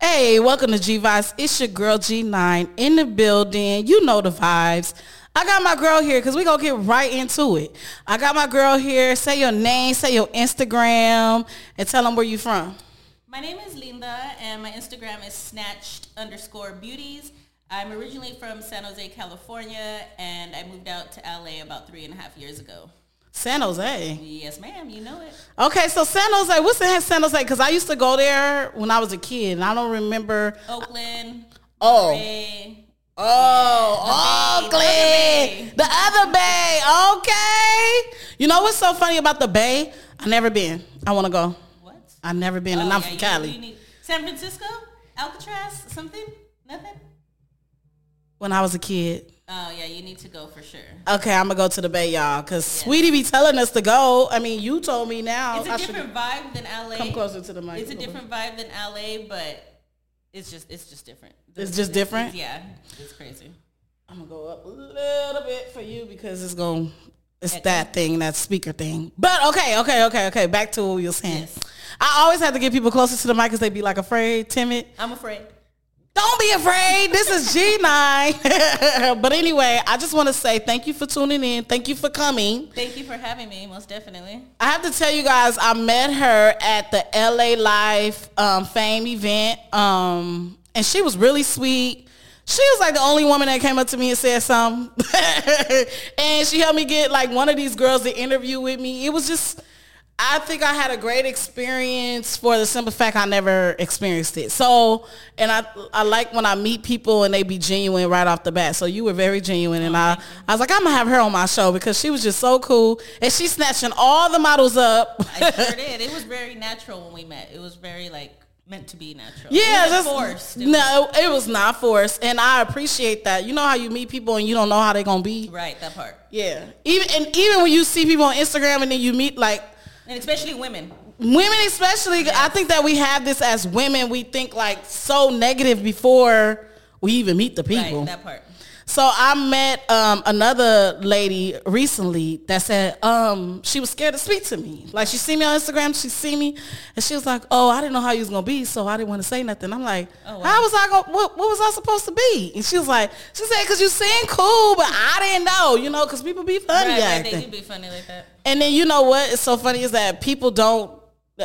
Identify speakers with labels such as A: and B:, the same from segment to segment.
A: Hey, welcome to G Vibes. It's your girl G9 in the building. You know the vibes. I got my girl here because we going to get right into it. I got my girl here. Say your name, say your Instagram, and tell them where you're from.
B: My name is Linda, and my Instagram is snatched underscore beauties. I'm originally from San Jose, California, and I moved out to LA about three and a half years ago.
A: San Jose.
B: Yes, ma'am. You know it.
A: Okay, so San Jose, what's the San Jose? Because I used to go there when I was a kid, and I don't remember.
B: Oakland.
A: Oh.
B: Bay.
A: Oh,
B: Yeah, the Bay,
A: Oakland. The other bay. Okay. You know what's so funny about the bay? I never been. I want to go.
B: What?
A: I never been, and
B: Oh,
A: I'm
B: yeah,
A: from Cali.
B: need- San Francisco? Alcatraz? Something? Nothing?
A: when I was a kid.
B: Oh, yeah. You need to go for sure.
A: Okay, I'm gonna go to the bay, y'all, cause Sweetie be telling us to go. I mean, you told me now.
B: It's
A: I
B: a
A: should
B: different vibe than LA.
A: come closer to the mic.
B: It's a different vibe than LA, but it's just it's just different.
A: It's just different?
B: yeah, it's crazy.
A: I'm gonna go up a little bit for you because it's going it's
B: Echo?
A: that thing, that speaker thing. But okay, okay, okay, okay. Back to what we were saying.
B: Yes.
A: I always have to get people closer to the mic because they be like afraid, timid.
B: I'm afraid.
A: Don't be afraid. This is G9. but anyway, I just want to say thank you for tuning in. Thank you for coming.
B: Thank you for having me. Most definitely.
A: I have to tell you guys, I met her at the LA Life um, Fame event, um, and she was really sweet. She was like the only woman that came up to me and said something, and she helped me get like one of these girls to interview with me. It was just, I think I had a great experience for the simple fact I never experienced it. So, and I I like when I meet people and they be genuine right off the bat. So you were very genuine, and I I was like I'm gonna have her on my show because she was just so cool, and she's snatching all the models up.
B: I sure did. It was very natural when we met. It was very like meant to be natural.
A: Yeah,
B: it
A: just
B: forced. It was-
A: no, it was not forced, and I appreciate that. You know how you meet people and you don't know how they're gonna be.
B: right, that part,
A: Yeah, even and even when you see people on Instagram and then you meet like
B: and especially women.
A: women, especially, I think that we have this as women. We think like so negative before we even meet the people.
B: Right, that part.
A: So I met um, another lady recently that said um, she was scared to speak to me. Like she see me on Instagram, she see me, and she was like, "Oh, I didn't know how you was gonna be, so I didn't want to say nothing." I'm like,
B: Oh, wow.
A: "How was I going? What, what was I supposed to be?" And she was like, "She said, cause you seem cool, but I didn't know, you know, cause people be funny
B: Right, right,
A: acting."
B: they do be funny like that.
A: And then you know what is so funny is that people don't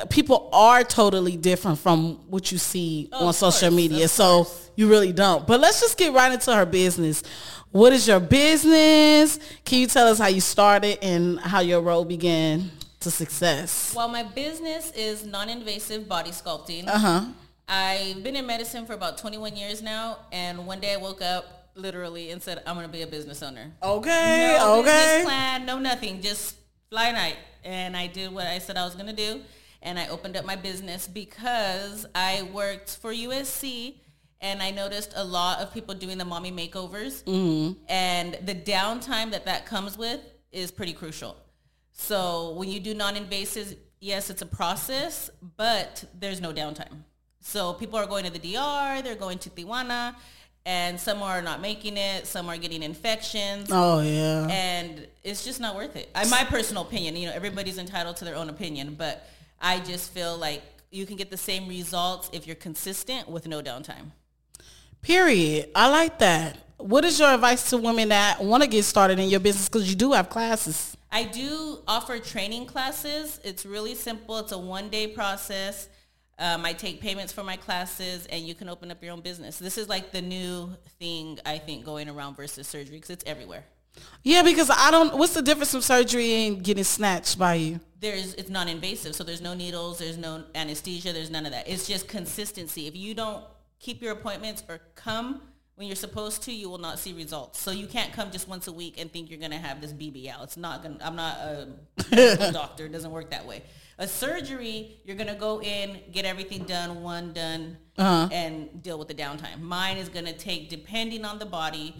A: people are totally different from what you see
B: Oh,
A: on social
B: course,
A: media. So
B: course.
A: you really don't. But let's just get right into her business. What is your business? Can you tell us how you started and how your road began to success?
B: Well, my business is non-invasive body sculpting.
A: Uh-huh.
B: I've been in medicine for about 21 years now, and one day I woke up literally and said, "I'm going to be a business owner."
A: Okay,
B: no
A: okay.
B: business plan, no nothing, just fly night. And I did what I said I was gonna do, and I opened up my business because I worked for USC, and I noticed a lot of people doing the mommy makeovers,
A: Mm-hmm.
B: and the downtime that that comes with is pretty crucial. So when you do non-invasive, yes, it's a process, but there's no downtime. So people are going to the DR, they're going to Tijuana, and some are not making it, some are getting infections
A: Oh yeah.
B: and it's just not worth it. In my personal opinion, you know, everybody's entitled to their own opinion, but I just feel like you can get the same results if you're consistent with no downtime.
A: Period. I like that. What is your advice to women that want to get started in your business? Because you do have classes.
B: I do offer training classes. It's really simple. It's a one-day process. Um, I take payments for my classes, and you can open up your own business. This is like the new thing I think going around versus surgery because it's everywhere.
A: Yeah, because I don't. What's the difference from surgery and getting snatched by you?
B: there's it's non-invasive so there's no needles there's no anesthesia there's none of that. It's just consistency. If you don't keep your appointments or come when you're supposed to you will not see results. So you can't come just once a week and think you're going to have this bbl it's not going to i'm not um, a doctor it doesn't work that way. A surgery you're going to go in get everything done one done uh-huh. and deal with the downtime. Mine is going to take depending on the body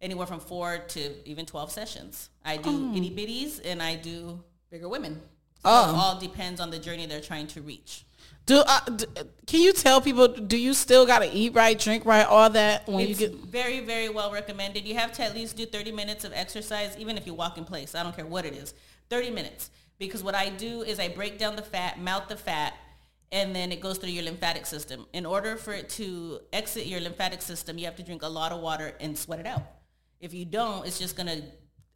B: anywhere from four to even 12 sessions i do itty bitties and i do bigger women so
A: Oh.
B: it all depends on the journey they're trying to reach.
A: Do uh, d- can you tell people? Do you still gotta eat right, drink right, all that when
B: It's
A: you get?
B: very, very well recommended. You have to at least do 30 minutes of exercise, even if you walk in place. I don't care what it is. 30 minutes. Because what I do is I break down the fat, melt the fat, and then it goes through your lymphatic system. In order for it to exit your lymphatic system, you have to drink a lot of water and sweat it out. If you don't, it's just gonna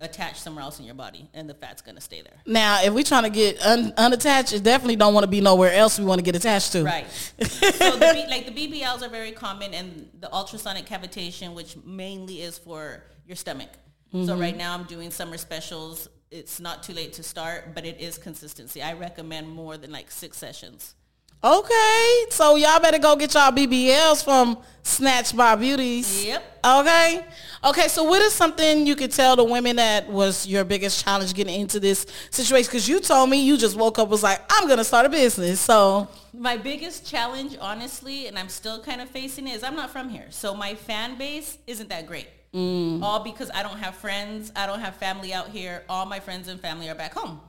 B: attach somewhere else in your body, and the fat's gonna stay there.
A: Now, if we're trying to get un- unattached, it definitely don't want to be nowhere else we want to get attached to.
B: Right. so the, B- like the BBLs are very common, and the ultrasonic cavitation, which mainly is for your stomach. So mm-hmm. right now I'm doing summer specials. It's not too late to start, but it is consistency. I recommend more than like six sessions.
A: Okay, so y'all better go get y'all BBLs from Snatch by Beauties.
B: Yep.
A: Okay. Okay, so what is something you could tell the women that was your biggest challenge getting into this situation? Because you told me you just woke up was like, I'm going to start a business. So,
B: My biggest challenge, honestly, and I'm still kind of facing it, is I'm not from here. So my fan base isn't that great. Mm. All because I don't have friends. I don't have family out here. All my friends and family are back home.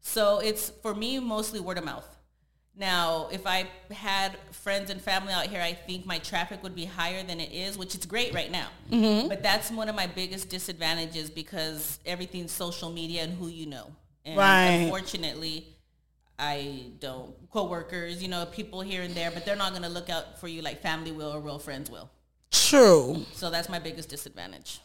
B: So it's, for me, mostly word of mouth. Now, if I had friends and family out here, I think my traffic would be higher than it is, which is great right now. Mm-hmm. But that's one of my biggest disadvantages because everything's social media and who you know. And
A: Right.
B: unfortunately, I don't coworkers, you know, people here and there, but they're not going to look out for you like family will or real friends will.
A: true.
B: So that's my biggest disadvantage.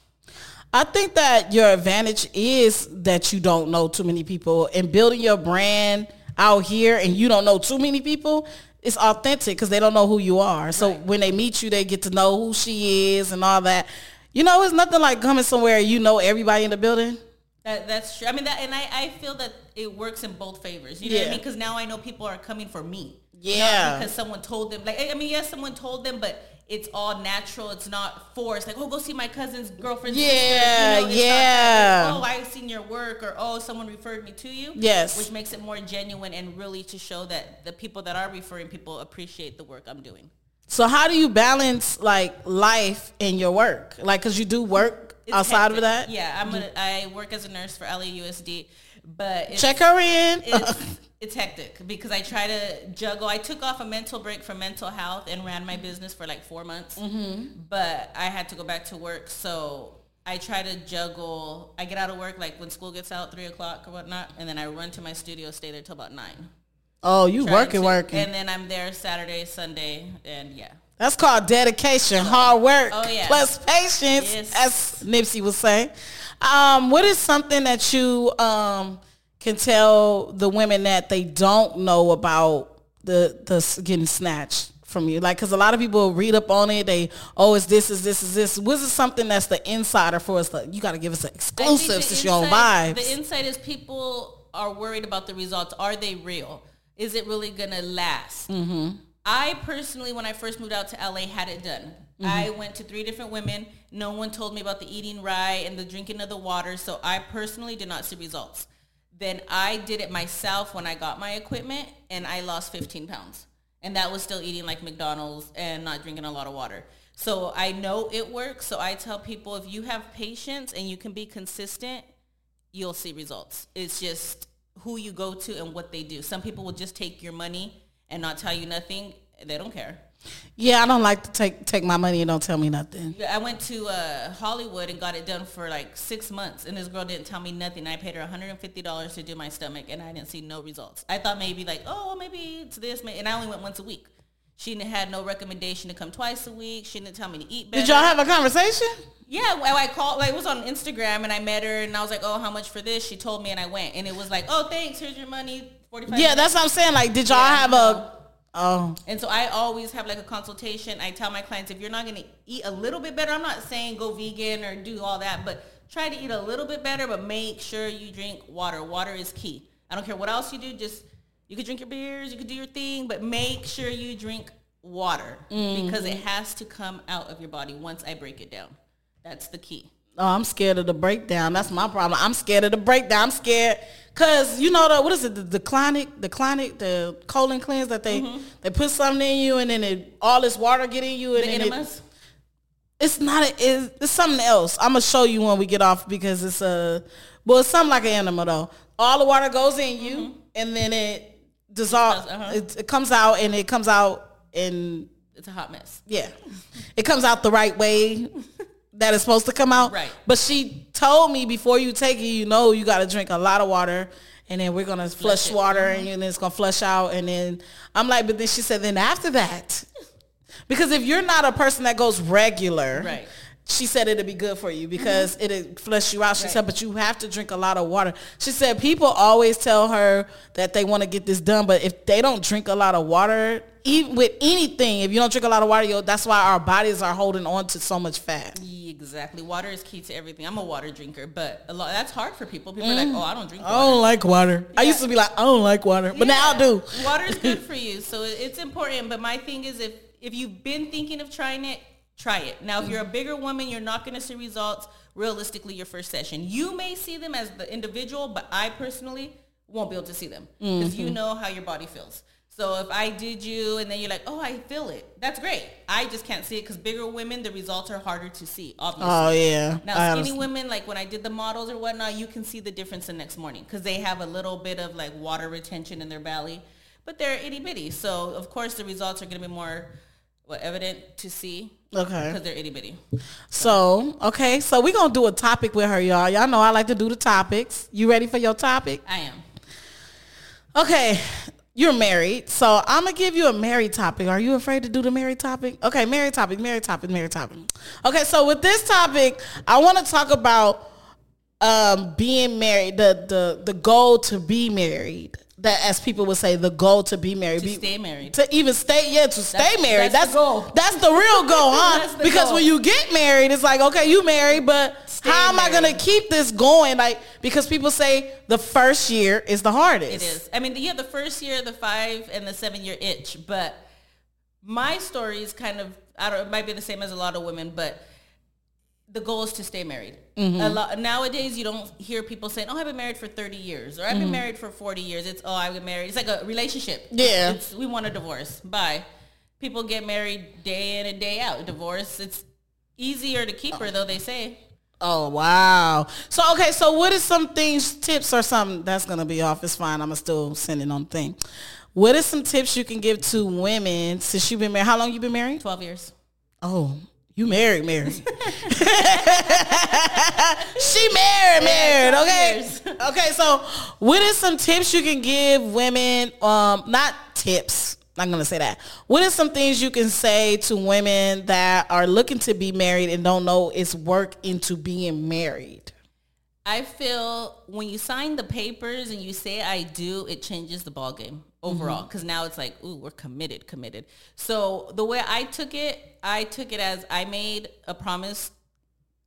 A: I think that your advantage is that you don't know too many people and building your brand out here and you don't know too many people. It's authentic because they don't know who you are. So
B: Right.
A: when they meet you, they get to know who she is and all that. You know, it's nothing like coming somewhere you know everybody in the building.
B: That that's true. I mean that, and I, I feel that it works in both favors. You know what
A: Yeah.
B: I mean? Because now I know people are coming for me.
A: Yeah.
B: Because someone told them. Like I mean, yes, someone told them, but it's all natural. It's not forced. Like, oh, go see my cousin's girlfriend.
A: Yeah, yeah.
B: oh, I've seen your work, or oh, someone referred me to you.
A: Yes.
B: Which makes it more genuine and really to show that the people that are referring people appreciate the work I'm doing.
A: So how do you balance like life and your work? Like, cause you do work
B: It's
A: outside of that.
B: Yeah, I'm gonna. I work as a nurse for LAUSD, but it's,
A: Check her in.
B: it's it's hectic because I try to juggle. I took off a mental break from mental health and ran my business for like four months, mm-hmm. but I had to go back to work. So I try to juggle. I get out of work like when school gets out, three o'clock or whatnot, and then I run to my studio, stay there till about nine.
A: oh, you working,
B: to-
A: working.
B: and then I'm there Saturday, Sunday, and yeah.
A: That's called dedication, hard work,
B: Oh, yeah.
A: plus patience,
B: Yes.
A: as Nipsey was saying. Um, what is something that you um, can tell the women that they don't know about the the getting snatched from you? Like, because a lot of people read up on it. They, oh, it's this, is this, is this. What is it something that's the insider for us? Like, you got to give us an exclusive since you're on vibes.
B: The insight is people are worried about the results. Are they real? Is it really gonna last?
A: Mm-hmm.
B: I personally, when I first moved out to LA, had it done.
A: Mm-hmm.
B: I went to three different women. No one told me about the eating right and the drinking of the water, so I personally did not see results. Then I did it myself when I got my equipment, and I lost 15 pounds. And that was still eating like McDonald's and not drinking a lot of water. So I know it works. So I tell people if you have patience and you can be consistent, you'll see results. It's just who you go to and what they do. Some people will just take your money and not tell you nothing. They don't care.
A: yeah, I don't like to take take my money and don't tell me nothing.
B: I went to uh, Hollywood and got it done for like six months, and this girl didn't tell me nothing. I paid her $150 to do my stomach, and I didn't see no results. I thought maybe like, oh, maybe it's this, and I only went once a week. She didn't- had no recommendation to come twice a week. She didn't tell me to eat better.
A: Did y'all have a conversation?
B: Yeah, well, I called. Like, it was on Instagram, and I met her, and I was like, "Oh, how much for this?" She told me, and I went, and it was like, "Oh, thanks. Here's your money, forty five.
A: Yeah, that's what I'm saying. Like, did y'all
B: Yeah,
A: have a? Oh,
B: And so I always have like a consultation. I tell my clients if you're not going to eat a little bit better, I'm not saying go vegan or do all that, but try to eat a little bit better, but make sure you drink water. Water is key. I don't care what else you do. Just you could drink your beers, you could do your thing, but make sure you drink water because it mm. has to come out of your body once I break it down. That's the key.
A: Oh, I'm scared of the breakdown. That's my problem. I'm scared of the breakdown. I'm scared because you know the what is it? The, the colonic, the colonic, the colon cleanse that they mm-hmm. they put something in you and then it, all this water get in you and
B: The
A: then it,
B: enemas.
A: it's not. A, it's, it's something else. I'm gonna show you when we get off because it's a. Well, it's something like an enema though. All the water goes in you mm-hmm. and then it dissolves.
B: Uh-huh.
A: It, it comes out and it comes out and
B: It's a hot mess.
A: yeah, it comes out the right way that it's supposed to come out.
B: Right.
A: But she told me before you take it, you know, you got to drink a lot of water and then we're gonna flush, water, and then it's gonna flush out, and then I'm like, but then she said, then after that, because if you're not a person that goes regular,
B: Right.
A: She said it'd be good for you because mm-hmm. it'd flush you out. She
B: Right.
A: said, but you have to drink a lot of water. She said people always tell her that they want to get this done, but if they don't drink a lot of water, even with anything, if you don't drink a lot of water, that's why our bodies are holding on to so much fat.
B: Exactly. Water is key to everything. I'm a water drinker, but a lot that's hard for people. People are like, mm-hmm. oh, I don't drink
A: I don't like water. I used to be like, I don't like water, but now I do.
B: Water is good for you, so it's important. But my thing is, if if you've been thinking of trying it, try it. Now, if you're a bigger woman, you're not going to see results realistically your first session. You may see them as the individual, but I personally won't be able to see them because
A: Mm-hmm.
B: you know how your body feels. So if I did you and then you're like, oh, I feel it, that's great. I just can't see it because bigger women, the results are harder to see, obviously.
A: Oh yeah.
B: Now, skinny women, like when I did the models or whatnot, you can see the difference the next morning because they have a little bit of like water retention in their belly, but they're itty bitty. So of course the results are going to be more what, evident to see
A: Okay.
B: because they're itty bitty.
A: So okay, so we're gonna do a topic with her, y'all. Y'all know I like to do the topics. You ready for your topic?
B: I am.
A: Okay, you're married, so I'm gonna give you a married topic. Are you afraid to do the married topic? Okay, married topic, married topic, married topic. Okay, so with this topic, I want to talk about um, being married, the the the goal to be married. That, as people would say, the goal to be married,
B: To
A: be,
B: stay married.
A: to even stay, yeah, to stay
B: That's-
A: married.
B: that's the goal.
A: That's the real goal, huh?
B: That's
A: because
B: goal.
A: when you get married, it's like, okay, you married, but
B: Stay
A: how am I gonna keep this going? Like, because people say the first year is the hardest.
B: It is. I mean, yeah, the first year, the five and the seven year itch, but my story is kind of, I don't, it might be the same as a lot of women, but the goal is to stay married.
A: Mm-hmm.
B: A lot nowadays, you don't hear people saying, "Oh, I've been married for thirty years," or "I've
A: Mm-hmm.
B: been married for forty years." It's, "Oh, I've been married." It's like a relationship.
A: Yeah.
B: It's, we want a divorce. Bye. People get married day in and day out. Divorce. It's easier to keep her, though they say.
A: Oh wow! So okay, so what is some things, tips or something that's gonna be off? It's fine. I'm gonna still send it on thing. What is some tips you can give to women since you've been married? How long you been married?
B: Twelve years.
A: Oh, you married, married. she married, married. Okay. okay. So, what is some tips you can give women? Um, not tips. Not gonna say that. What is some things you can say to women that are looking to be married and don't know it's work into being married?
B: I feel when you sign the papers and you say I do, it changes the ball game overall mm-hmm. because now it's like, ooh, we're committed, committed. So the way I took it, I took it as I made a promise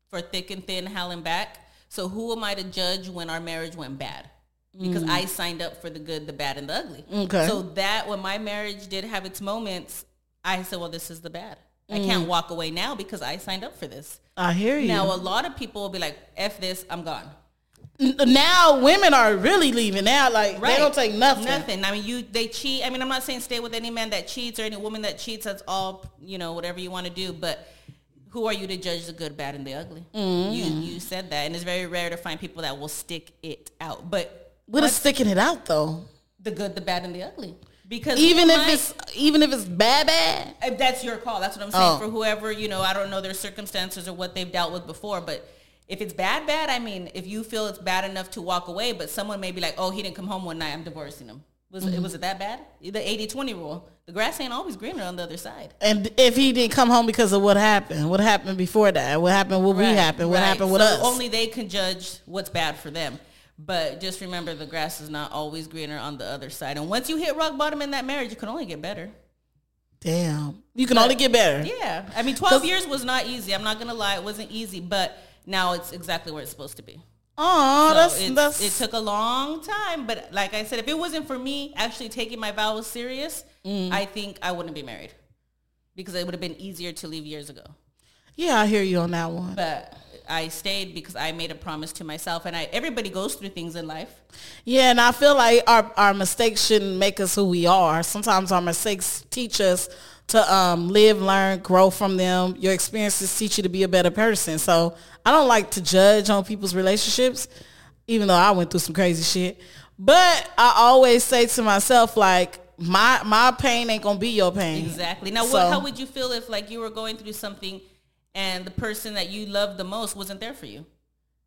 B: for thick and thin, howling back. So who am I to judge when our marriage went bad? Because mm. I signed up for the good, the bad, and the ugly.
A: Okay.
B: So that when my marriage did have its moments, I said, well, this is the bad. I mm. can't walk away now because I signed up for this.
A: I hear you.
B: Now, a lot of people will be like, F this, I'm gone.
A: Now women are really leaving. Now, like they don't take nothing.
B: Nothing. I mean, you they cheat. I mean, I'm not saying stay with any man that cheats or any woman that cheats. That's all you know, whatever you want to do. But who are you to judge the good, bad, and the ugly?
A: Mm-hmm.
B: You you said that, and it's very rare to find people that will stick it out. But
A: What is sticking it out though?
B: the good, the bad, and the ugly. Because
A: Even if
B: I-
A: it's even if it's bad, bad.
B: if that's your call. That's what I'm saying
A: Oh.
B: for whoever, you know, I don't know their circumstances or what they've dealt with before, but if it's bad, bad, I mean, if you feel it's bad enough to walk away, but someone may be like, oh, he didn't come home one night, I'm divorcing him. Was,
A: Mm-hmm.
B: it, was it that bad? The 80-20 rule. The grass ain't always greener on the other side.
A: And if he didn't come home because of what happened, what happened before that? What happened? What we happened? What
B: right.
A: happened with
B: So
A: us?
B: Only they can judge what's bad for them. But just remember, the grass is not always greener on the other side. And once you hit rock bottom in that marriage, you can only get better.
A: Damn, you can only get better.
B: Yeah. I mean, 12 years was not easy. I'm not going to lie. It wasn't easy, but now it's exactly where it's supposed to be.
A: Oh,
B: So
A: that's that's
B: it took a long time, but like I said, if it wasn't for me actually taking my vows serious,
A: Mm.
B: I think I wouldn't be married because it would have been easier to leave years ago.
A: yeah. I hear you on that one.
B: But I stayed because I made a promise to myself, and I everybody goes through things in life.
A: Yeah, and I feel like our our mistakes shouldn't make us who we are. Sometimes our mistakes teach us to um, live, learn, grow from them. Your experiences teach you to be a better person. So I don't like to judge on people's relationships, even though I went through some crazy shit. But I always say to myself, like, my my pain ain't gonna be your pain.
B: Exactly. Now,
A: So-
B: what, how would you feel if like you were going through something, and the person that you loved the most wasn't there for you?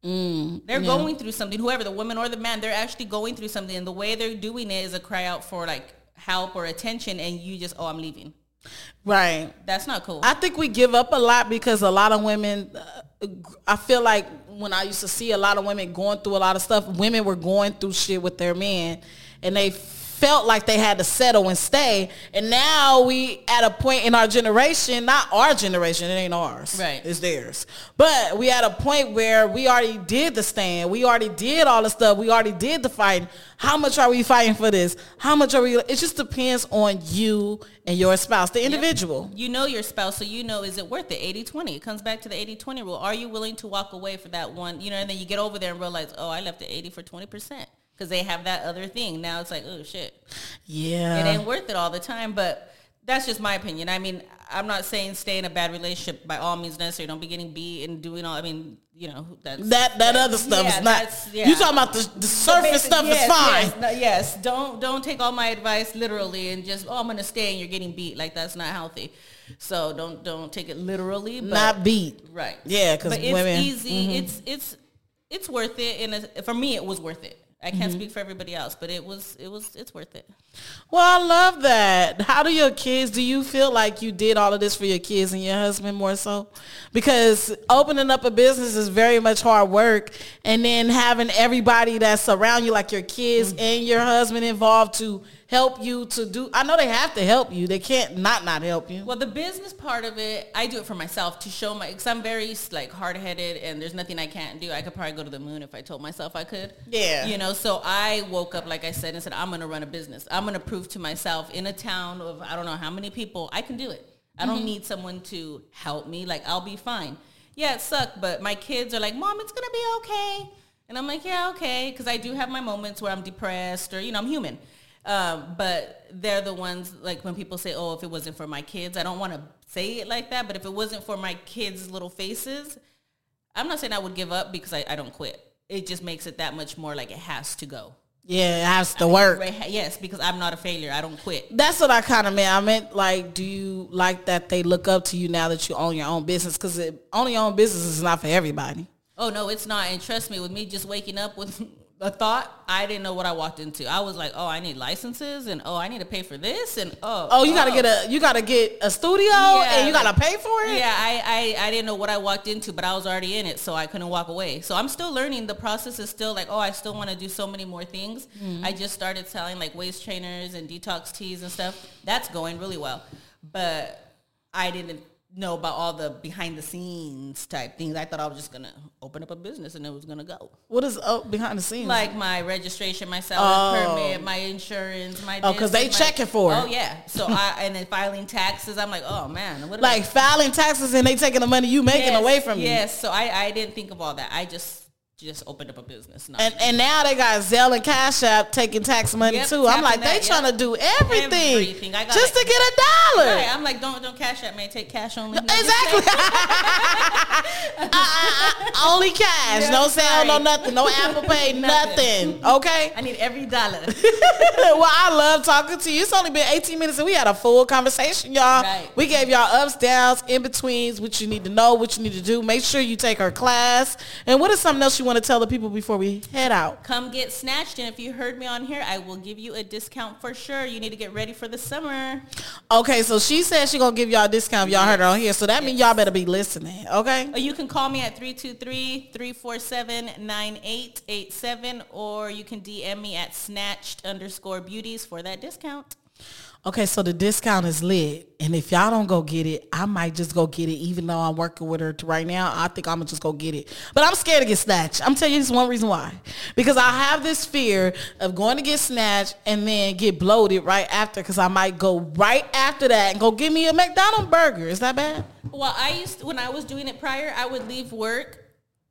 B: Mm, they're yeah. going through something. Whoever the woman or the man, they're actually going through something, and the way they're doing it is a cry out for like help or attention, and you just, oh, I'm leaving.
A: Right.
B: That's not cool.
A: I think we give up a lot because a lot of women. Uh, I feel like when I used to see a lot of women going through a lot of stuff, women were going through shit with their men, and they felt like they had to settle and stay. And now we at a point in our generation, not our generation, it ain't ours.
B: Right.
A: It's theirs. But we at a point where we already did the stand. We already did all the stuff. We already did the fighting. How much are we fighting for this? How much are we it just depends on you and your spouse, the individual.
B: Yep. You know your spouse, so you know is it worth it? 80-20. It comes back to the 80-20 rule. Are you willing to walk away for that one, you know, and then you get over there and realize, oh, I left the 80 for 20% because they have that other thing. Now it's like, oh shit.
A: Yeah.
B: It ain't worth it all the time, but that's just my opinion. I mean, I'm not saying stay in a bad relationship by all means necessary. Don't be getting beat and doing all. I mean, you know, that's
A: that that other stuff yeah, is not. Yeah. You talking about the, the surface stuff yes, is fine.
B: Yes, no, yes, don't don't take all my advice literally and just oh I'm gonna stay and you're getting beat like that's not healthy. So don't don't take it literally. But,
A: not beat.
B: Right.
A: Yeah, because
B: it's easy. Mm-hmm. It's it's it's worth it. And for me, it was worth it. I can't mm-hmm. speak for everybody else, but it was it was it's worth it.
A: Well, I love that. How do your kids? Do you feel like you did all of this for your kids and your husband more so? Because opening up a business is very much hard work, and then having everybody that's around you, like your kids mm-hmm. and your husband, involved to help you to do I know they have to help you. They can't not not help you.
B: Well, the business part of it, I do it for myself to show my cuz I'm very like hard-headed and there's nothing I can't do. I could probably go to the moon if I told myself I could.
A: Yeah.
B: You know, so I woke up like I said and said I'm going to run a business. I'm going to prove to myself in a town of I don't know how many people, I can do it. I don't mm-hmm. need someone to help me. Like I'll be fine. Yeah, it sucked, but my kids are like, "Mom, it's going to be okay." And I'm like, "Yeah, okay," cuz I do have my moments where I'm depressed or you know, I'm human. Um, but they're the ones like when people say, "Oh, if it wasn't for my kids," I don't want to say it like that. But if it wasn't for my kids' little faces, I'm not saying I would give up because I, I don't quit. It just makes it that much more like it has to go.
A: Yeah, it has to work.
B: Yes, because I'm not a failure. I don't quit.
A: That's what I kind of meant. I meant like, do you like that they look up to you now that you own your own business? Because owning your own business is not for everybody.
B: Oh no, it's not. And trust me, with me just waking up with a thought, I didn't know what I walked into. I was like, oh, I need licenses and oh, I need to pay for this and oh.
A: Oh, you oh. gotta get a you gotta get a studio yeah, and you gotta pay for it.
B: Yeah, I, I I didn't know what I walked into, but I was already in it, so I couldn't walk away. So I'm still learning. The process is still like, oh, I still want to do so many more things. Mm-hmm. I just started selling like waist trainers and detox teas and stuff. That's going really well, but I didn't know about all the behind the scenes type things. I thought I was just gonna open up a business and it was gonna go.
A: What is oh, behind the scenes?
B: Like my registration, my selling oh. permit, my insurance, my
A: oh, because they my, checking for
B: it. Oh yeah. So I and then filing taxes. I'm like, oh man,
A: like filing taxes and they taking the money you making
B: yes,
A: away from you.
B: Yes. So I I didn't think of all that. I just just opened up a business.
A: And and now they got Zelle and Cash App taking tax money yep, too. I'm like, they trying to do everything, everything. just to get a dollar.
B: Right. I'm like, don't don't Cash App, man. Take cash only. No,
A: exactly. only cash. No Zelle, no nothing. No Apple Pay, nothing. nothing. Okay.
B: I need every dollar.
A: well, I love talking to you. It's only been 18 minutes and we had a full conversation, y'all. Right. We gave y'all ups, downs, in betweens, what you need to know, what you need to do. Make sure you take her class. And what is something else you want want to tell the people before we head out?
B: Come get snatched. And if you heard me on here, I will give you a discount for sure. You need to get ready for the summer.
A: Okay, so she said she going to give y'all a discount if y'all heard her on here. So that yes. means y'all better be listening, okay?
B: Or you can call me at 323-347-9887 or you can DM me at snatched underscore beauties for that discount.
A: Okay, so the discount is lit. And if y'all don't go get it, I might just go get it. Even though I'm working with her right now, I think I'm going to just go get it. But I'm scared to get snatched. I'm telling you this one reason why. Because I have this fear of going to get snatched and then get bloated right after because I might go right after that and go get me a McDonald's burger. Is that bad?
B: Well, I used when I was doing it prior, I would leave work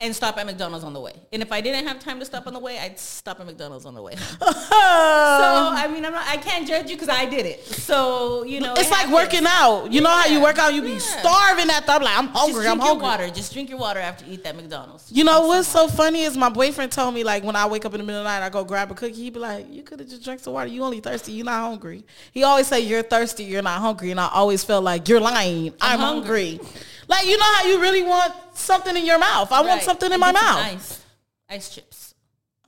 B: and stop at McDonald's on the way. And if I didn't have time to stop on the way, I'd stop at McDonald's on the way. so I mean, I'm not, I can't judge you because I did it. So you know,
A: it's it like happens. working out. You know how you work out, you yeah. be starving after. I'm like, I'm hungry. I'm hungry.
B: water. Just drink your water after you eat that McDonald's.
A: You know what's so funny is my boyfriend told me like when I wake up in the middle of the night, I go grab a cookie. He'd be like, you could have just drank some water. You only thirsty. You're not hungry. He always say you're thirsty. You're not hungry. And I always felt like you're lying. I'm, I'm hungry. hungry. Like you know how you really want something in your mouth. I right. want something in my mouth. Nice.
B: Ice chips.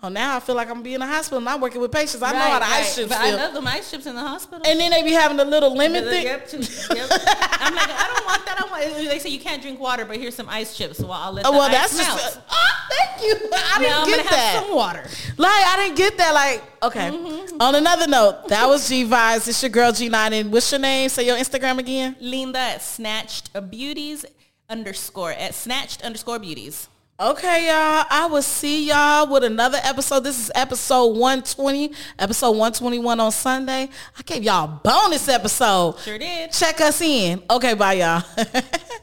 A: Oh, now I feel like I'm being in a hospital and I'm working with patients. I know how the ice chips
B: But
A: feel.
B: I love them ice chips in the hospital.
A: and then they be having the little lemon thing.
B: Yep, yep. I'm like, I don't want that. I want. They say you can't drink water, but here's some ice chips. Well, I'll let
A: Oh, well, that's
B: melt.
A: just. Oh, thank you. I didn't
B: now I'm
A: get that.
B: have some water.
A: Like I didn't get that. Like okay.
B: Mm-hmm.
A: On another note, that was G Vibes. It's your girl G Nine. And what's your name? Say your Instagram again.
B: Linda at Snatched Beauties underscore at Snatched underscore Beauties.
A: Okay, y'all. I will see y'all with another episode. This is episode 120, episode 121 on Sunday. I gave y'all a bonus episode.
B: Sure did.
A: Check us in. Okay, bye, y'all.